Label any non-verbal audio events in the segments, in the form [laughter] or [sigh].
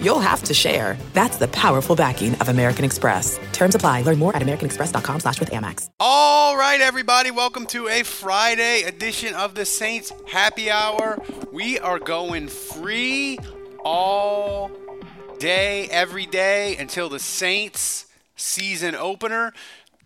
you'll have to share. That's the powerful backing of American Express. Terms apply. Learn more at americanexpress.com slash with Amex. All right, everybody. Welcome to a Friday edition of the Saints Happy Hour. We are going free all day, every day until the Saints season opener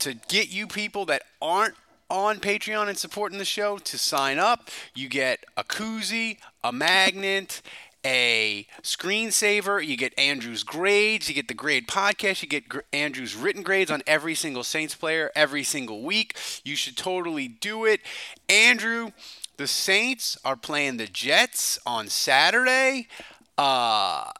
to get you people that aren't on Patreon and supporting the show to sign up. You get a koozie, a magnet, a screensaver. You get Andrew's grades. You get the grade podcast. You get Gr- Andrew's written grades on every single Saints player every single week. You should totally do it. Andrew, the Saints are playing the Jets on Saturday. Uh,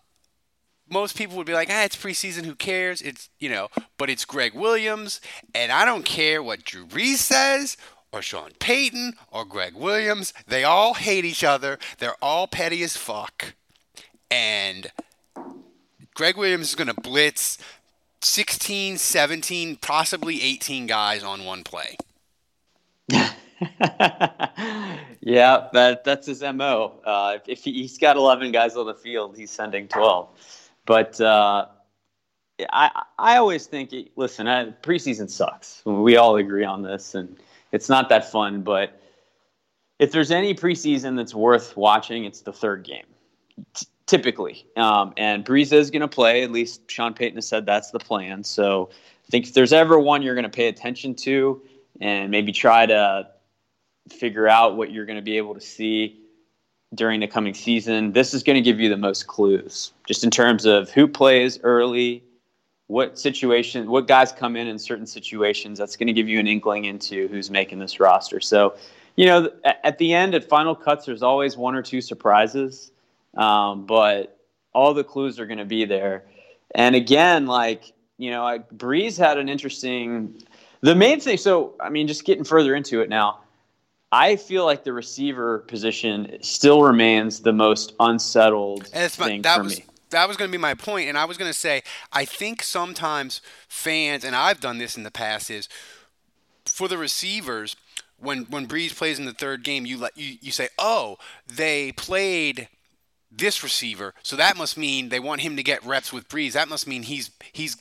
most people would be like, ah, it's preseason, who cares? It's, you know, but it's Gregg Williams, and I don't care what Drew Brees says or Sean Payton or Gregg Williams. They all hate each other. They're all petty as fuck. And Gregg Williams is going to blitz 16, 17, possibly 18 guys on one play. [laughs] yeah, that that's his mo. Uh, if, he, has got 11 guys on the field, he's sending 12. But uh, I I always think, listen, I, preseason sucks. We all agree on this, and it's not that fun. But if there's any preseason that's worth watching, it's the third game, t- typically. Um, and Brees is going to play. At least Sean Payton has said that's the plan. So I think if there's ever one you're going to pay attention to, and maybe try to figure out what you're going to be able to see during the coming season, this is going to give you the most clues, just in terms of who plays early, what situation, what guys come in in certain situations. That's going to give you an inkling into who's making this roster. So, you know, at the end, at final cuts, there's always one or two surprises, um, but all the clues are going to be there. And again, like you know, like Brees had an interesting. The main thing. So, I mean, just getting further into it now I feel like the receiver position still remains the most unsettled thing that for was, me. That was going to be my point, and I was going to say I think sometimes fans, and I've done this in the past, is for the receivers when when Brees plays in the third game, you let you, you say, oh, they played this receiver, so that must mean they want him to get reps with Brees. That must mean he's he's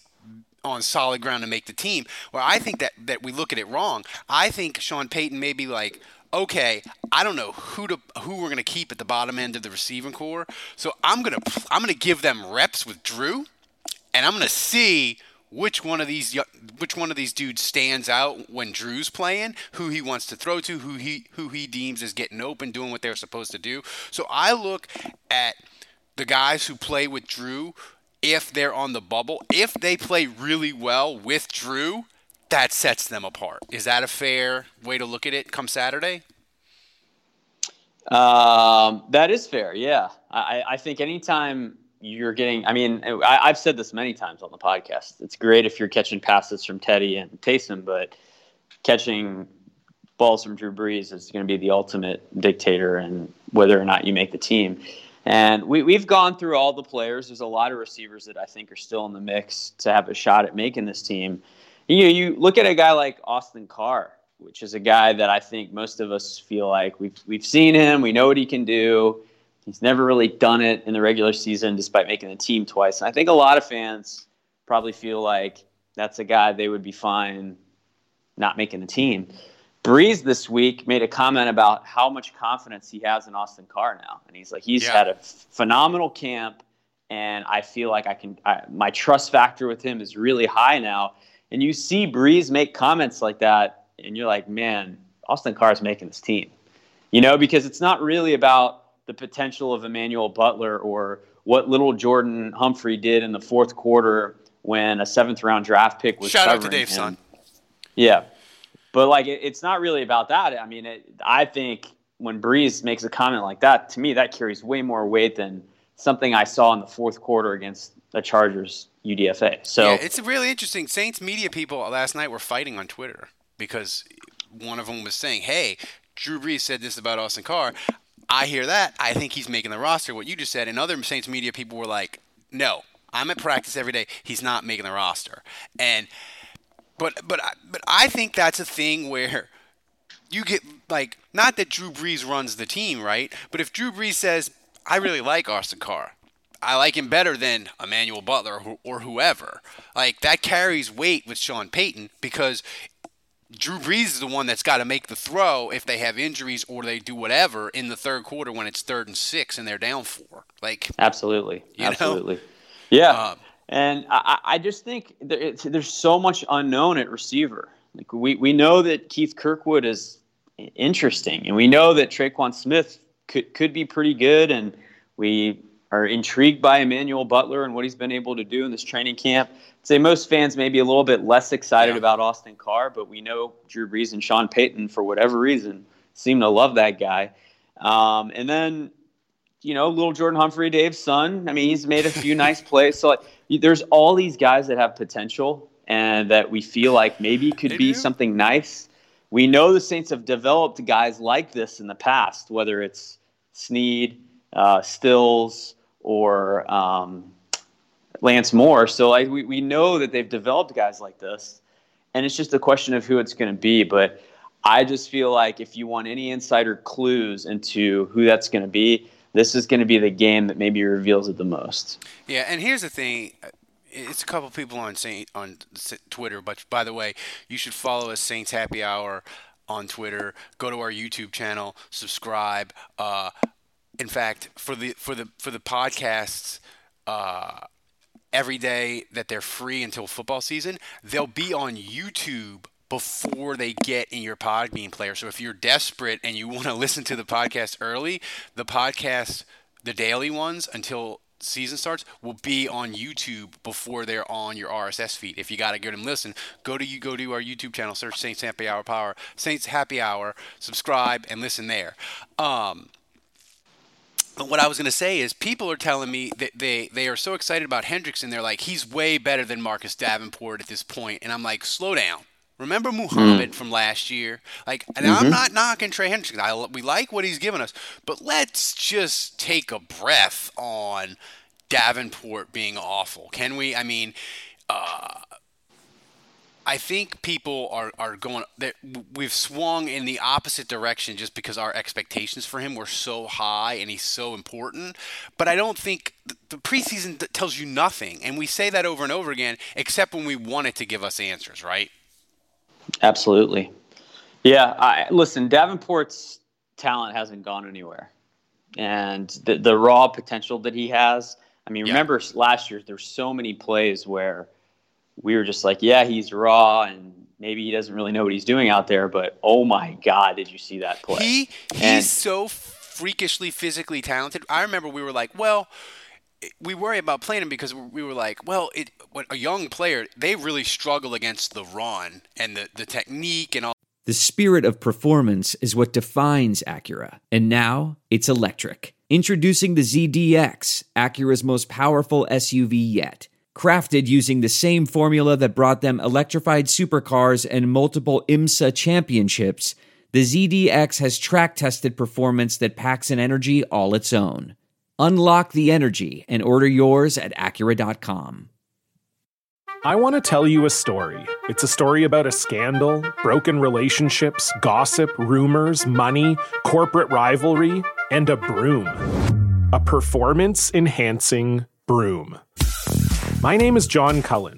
on solid ground to make the team. Well, I think that that we look at it wrong. I think Sean Payton may be like, okay, I don't know who to who we're gonna keep at the bottom end of the receiving corps. So I'm gonna I'm gonna give them reps with Drew, and I'm gonna see which one of these which one of these dudes stands out when Drew's playing, who he wants to throw to, who he who he deems is getting open, doing what they're supposed to do. So I look at the guys who play with Drew if they're on the bubble, if they play really well with Drew, that sets them apart. Is that a fair way to look at it come Saturday? Um, that is fair. Yeah. I, I think anytime you're getting, I mean, I, have said this many times on the podcast. It's great if you're catching passes from Teddy and Taysom, but catching balls from Drew Brees is going to be the ultimate dictator and whether or not you make the team. And we, we've gone through all the players. There's a lot of receivers that I think are still in the mix to have a shot at making this team. You you look at a guy like Austin Carr, which is a guy that I think most of us feel like we've we've seen him, we know what he can do. He's never really done it in the regular season, despite making the team twice. And I think a lot of fans probably feel like that's a guy they would be fine not making the team. Brees this week made a comment about how much confidence he has in Austin Carr now, and he's like, he's yeah. had a phenomenal camp, and I feel like I can. I, my trust factor with him is really high now. And you see Brees make comments like that, and you're like, man, Austin Carr is making this team. You know, because it's not really about the potential of Emmanuel Butler or what little Jordan Humphrey did in the fourth quarter when a seventh round draft pick was shout out to Dave him. Son. Yeah, but like it, it's not really about that. I mean, it, I think when Brees makes a comment like that, to me, that carries way more weight than something I saw in the fourth quarter against the Chargers UDFA. So yeah, it's really interesting. Saints media people last night were fighting on Twitter. because one of them was saying, "Hey, Drew Brees said this about Austin Carr." I hear that. I think he's making the roster. What you just said, and other Saints media people were like, "No, I'm at practice every day. He's not making the roster." And but but but I think that's a thing where you get like not that Drew Brees runs the team, right? But if Drew Brees says, "I really like Austin Carr," I like him better than Emmanuel Butler or, or whoever. Like that carries weight with Sean Payton because Drew Brees is the one that's got to make the throw if they have injuries or they do whatever in the third quarter when it's third and six and they're down four. Like absolutely, absolutely, know? yeah. Um, and I, I just think there's so much unknown at receiver. Like we, we know that Keith Kirkwood is interesting, and we know that Tre'Quan Smith could could be pretty good, and we are intrigued by Emmanuel Butler and what he's been able to do in this training camp. I'd say most fans may be a little bit less excited yeah. about Austin Carr, but we know Drew Brees and Sean Payton, for whatever reason, seem to love that guy. Um, and then, you know, little Jordan Humphrey, Dave's son. I mean, he's made a few [laughs] nice plays. So like, there's all these guys that have potential and that we feel like maybe could they be do. something nice. We know the Saints have developed guys like this in the past, whether it's Snead, uh, Stills, or um, Lance Moore. So like we, we know that they've developed guys like this, and it's just a question of who it's going to be. But I just feel like if you want any insider clues into who that's going to be, this is going to be the game that maybe reveals it the most. Yeah, and here's the thing. It's a couple people on Saint on Twitter, but by the way, you should follow us Saints Happy Hour on Twitter. Go to our YouTube channel, subscribe. Uh, in fact, for the for the for the podcasts, uh, every day that they're free until football season, they'll be on YouTube before they get in your Podbean player. So if you're desperate and you want to [laughs] listen to the podcast early, the podcast, the daily ones until season starts will be on YouTube before they're on your RSS feed. If you got to get them listen, go to you go to our YouTube channel, search Saints Happy Hour Power, Saints Happy Hour, subscribe and listen there. Um, what I was going to say is people are telling me that they, they are so excited about Hendrickson. They're like, he's way better than Marcus Davenport at this point. And I'm like, slow down. Remember Muhammad mm. from last year? Like, and mm-hmm. I'm not knocking Trey Hendrickson. I, we like what he's given us, but let's just take a breath on Davenport being awful. Can we? I mean, uh, I think people are, are going that we've swung in the opposite direction just because our expectations for him were so high and he's so important. But I don't think the preseason tells you nothing, and we say that over and over again, except when we want it to give us answers, right? Absolutely. Yeah. I, listen, Davenport's talent hasn't gone anywhere, and the the raw potential that he has. I mean, yeah. remember last year there's so many plays where we were just like, yeah, he's raw and maybe he doesn't really know what he's doing out there, but oh my God, did you see that play? He he's and, so freakishly physically talented. I remember we were like, well, we worry about playing him because we were like, well, it a young player, they really struggle against the run and the, the technique and all. The spirit of performance is what defines Acura, and now it's electric. Introducing the ZDX, Acura's most powerful SUV yet. Crafted using the same formula that brought them electrified supercars and multiple IMSA championships, the ZDX has track tested performance that packs an energy all its own. Unlock the energy and order yours at Acura.com. I want to tell you a story. It's a story about a scandal, broken relationships, gossip, rumors, money, corporate rivalry, and a broom. A performance enhancing broom. My name is John Cullen.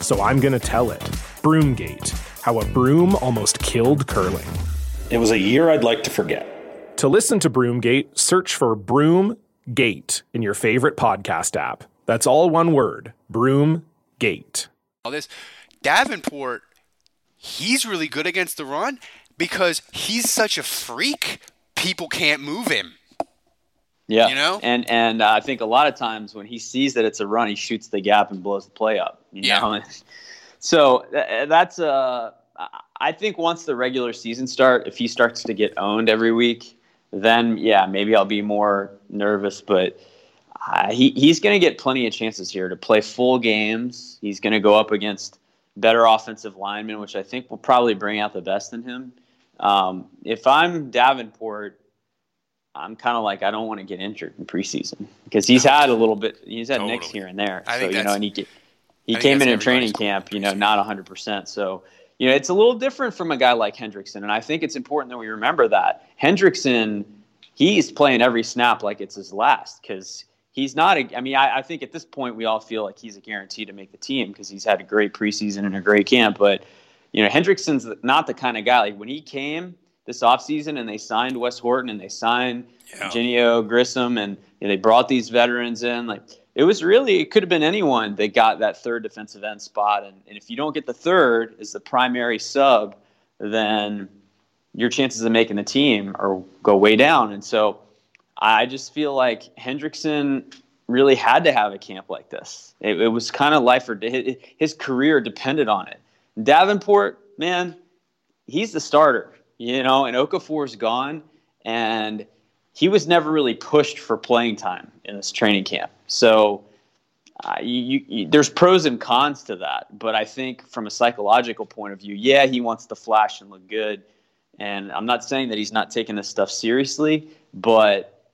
so I'm going to tell it. Broomgate How a Broom Almost Killed Curling. It was a year I'd like to forget. To listen to Broomgate, search for Broomgate in your favorite podcast app. That's all one word Broomgate. All this Davenport he's really good against the run because he's such a freak. People can't move him. Yeah, you know, and and uh, I think a lot of times when he sees that it's a run, he shoots the gap and blows the play up. You Yeah. know? [laughs] so th- that's uh, I think once the regular season start, if he starts to get owned every week, then yeah, maybe I'll be more nervous. But uh, he he's going to get plenty of chances here to play full games. He's going to go up against better offensive linemen, which I think will probably bring out the best in him. Um, if I'm Davenport, I'm kind of like I don't want to get injured in preseason because he's had a little bit. He's had nicks here and there. I so you know, and he I he think came in in training camp, you know, not 100. percent So you know, it's a little different from a guy like Hendrickson, and I think it's important that we remember that Hendrickson, he's playing every snap like it's his last because he's not. A, I mean, I, I think at this point we all feel like he's a guarantee to make the team because he's had a great preseason and a great camp, but you know, Hendrickson's not the kind of guy like when he came this offseason and they signed Wes Horton and they signed Geneo Grissom and you know, they brought these veterans in. Like it was really, it could have been anyone that got that third defensive end spot. And, and if you don't get the third as the primary sub, then your chances of making the team are go way down. And so I just feel like Hendrickson really had to have a camp like this. It, it was kind of life or. His career depended on it. Davenport, man, he's the starter, you know, and Okafor's gone, and he was never really pushed for playing time in this training camp. So uh, you, you, there's pros and cons to that, but I think from a psychological point of view, yeah, he wants to flash and look good, and I'm not saying that he's not taking this stuff seriously, but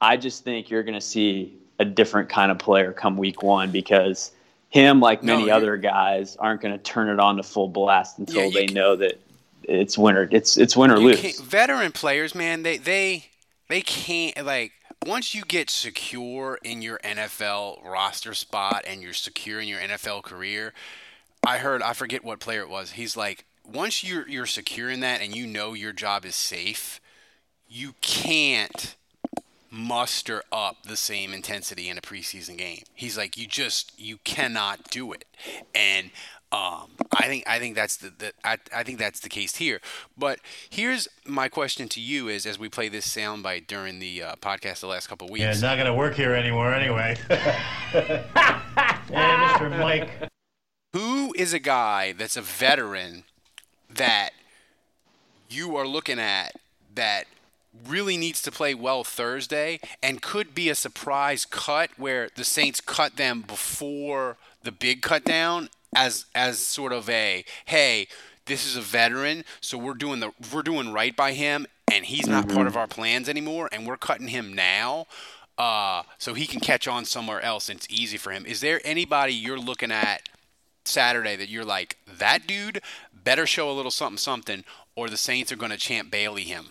I just think you're going to see a different kind of player come week one because him, like many you- other guys, aren't going to turn it on to full blast until Yeah, they ca- know that it's winner. It's it's win or You lose. veteran players, man, they they they can't like once you get secure in your NFL roster spot and you're secure in your NFL career. I heard I forget what player it was. He's like once you're you're secure in that and you know your job is safe, you can't muster up the same intensity in a preseason game. He's like you just you cannot do it. And um, I think I think that's the, the I, I think that's the case here. But here's my question to you: Is as we play this soundbite during the uh, podcast the last couple of weeks, Yeah, it's not going to work here anymore anyway. [laughs] [laughs] hey, Mr. Mike. who is a guy that's a veteran that you are looking at that really needs to play well Thursday and could be a surprise cut where the Saints cut them before the big cut down as as sort of a hey this is a veteran so we're doing the we're doing right by him and he's not part of our plans anymore and we're cutting him now uh, so he can catch on somewhere else and it's easy for him is there anybody you're looking at Saturday that you're like, that dude better show a little something something, or the Saints are going to champ Bailey him.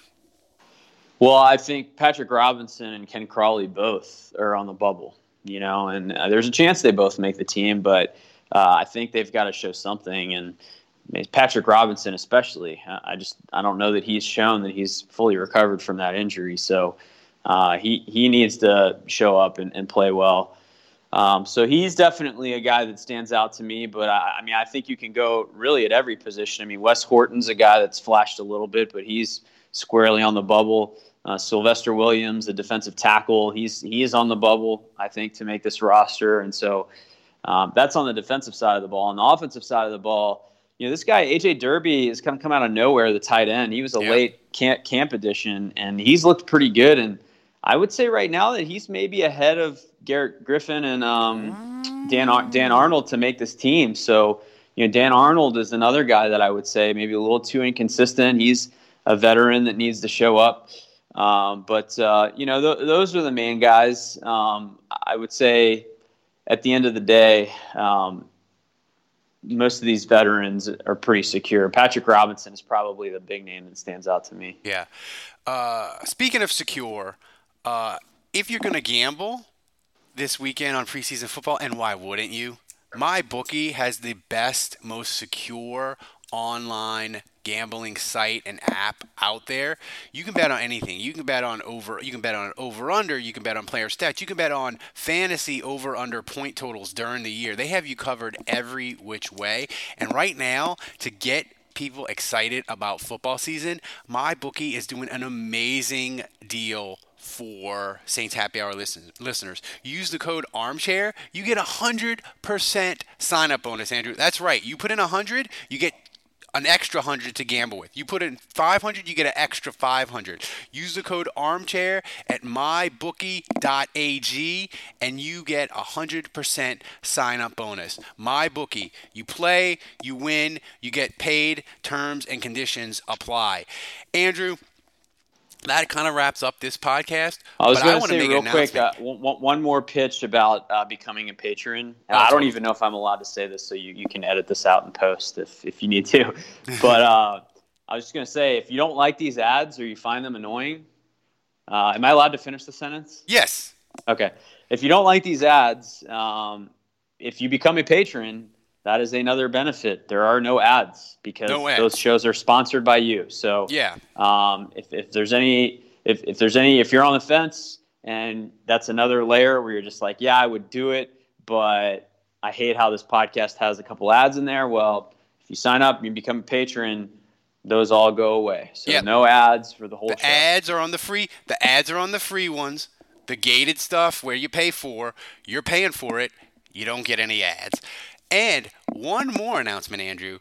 Well, I think Patrick Robinson and Ken Crawley both are on the bubble, you know, and uh, there's a chance they both make the team, but uh, I think they've got to show something. And Patrick Robinson, especially, I just I don't know that he's shown that he's fully recovered from that injury. So uh, he he needs to show up and, and play well. Um, so he's definitely a guy that stands out to me. But I, I mean, I think you can go really at every position. I mean, Wes Horton's a guy that's flashed a little bit, but he's squarely on the bubble. Uh, Sylvester Williams, the defensive tackle, he's he is on the bubble. I think to make this roster, and so um, that's on the defensive side of the ball. On the offensive side of the ball, you know, this guy AJ Derby has come come out of nowhere. The tight end, he was a late camp, camp addition, and he's looked pretty good. And I would say right now that he's maybe ahead of Garrett Griffin and um, Dan Ar- Dan Arnold to make this team. So you know, Dan Arnold is another guy that I would say maybe a little too inconsistent. He's a veteran that needs to show up. Um, but uh, you know, th- those are the main guys. Um, I would say at the end of the day, um, most of these veterans are pretty secure. Patrick Robinson is probably the big name that stands out to me. Yeah. Uh, speaking of secure, uh, if you're going to gamble this weekend on preseason football, and why wouldn't you? My bookie has the best, most secure online gambling site and app out there. You can bet on anything. You can bet on over. You can bet on over under. You can bet on player stats. You can bet on fantasy over under point totals during the year. They have you covered every which way. And right now, to get people excited about football season, my bookie is doing an amazing deal for Saints Happy Hour listen, listeners. Use the code armchair, you get a 100% sign up bonus, Andrew. That's right. You put in a 100, you get an extra 100 to gamble with. You put in 500, you get an extra 500. Use the code armchair at mybookie.ag and you get a 100% sign up bonus. MyBookie, you play, you win, you get paid, terms and conditions apply. Andrew, that kind of wraps up this podcast. I was going to say real quick uh, one, one, more pitch about uh, becoming a patron. Oh, I don't even know if I'm allowed to say this, so you, you can edit this out and post if, if you need to. [laughs] but uh, I was just going to say if you don't like these ads or you find them annoying, uh, am I allowed to finish the sentence? Yes. Okay. If you don't like these ads, um, if you become a patron, that is another benefit. There are no ads because no ads. those shows are sponsored by you. So yeah, um, if, if there's any if, if there's any if you're on the fence and that's another layer where you're just like, yeah, I would do it, but I hate how this podcast has a couple ads in there. Well, if you sign up, you become a patron, those all go away. So yep. no ads for the whole. The show. ads are on the free. The ads are on the free ones. The gated stuff where you pay for, you're paying for it. You don't get any ads. And one more announcement, Andrew.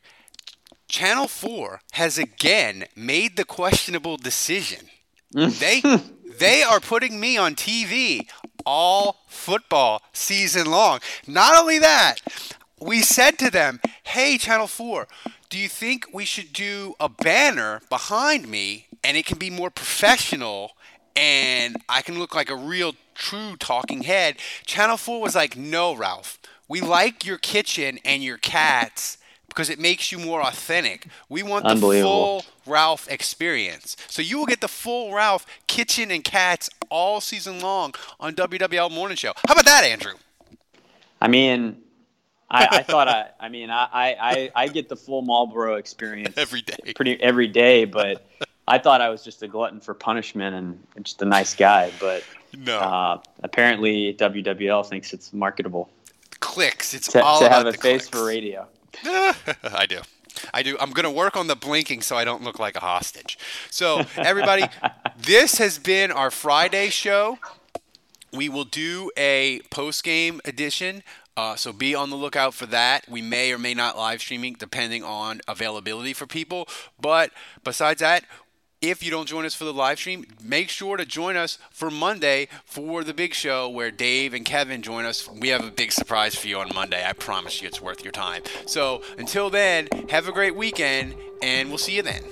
Channel 4 has again made the questionable decision. [laughs] they they are putting me on TV all football season long. Not only that, we said to them, "Hey Channel 4, do you think we should do a banner behind me and it can be more professional and I can look like a real true talking head?" Channel 4 was like, "No, Ralph. We like your kitchen and your cats because it makes you more authentic. We want the full Ralph experience. So you will get the full Ralph kitchen and cats all season long on WWL Morning Show. How about that, Andrew? I mean, I, I [laughs] thought I, I mean, I, I, I get the full Marlboro experience every day, pretty every day. But I thought I was just a glutton for punishment and just a nice guy. But no, uh, apparently WWL thinks it's marketable clicks. It's to, all to about have a the face clicks. for radio. [laughs] I do. I do. I'm going to work on the blinking so I don't look like a hostage. So, everybody, [laughs] this has been our Friday show. We will do a post game edition. Uh, so be on the lookout for that. We may or may not live streaming depending on availability for people. But besides that, if you don't join us for the live stream, make sure to join us for Monday for the big show where Dave and Kevin join us. We have a big surprise for you on Monday. I promise you it's worth your time. So until then, have a great weekend, and we'll see you then.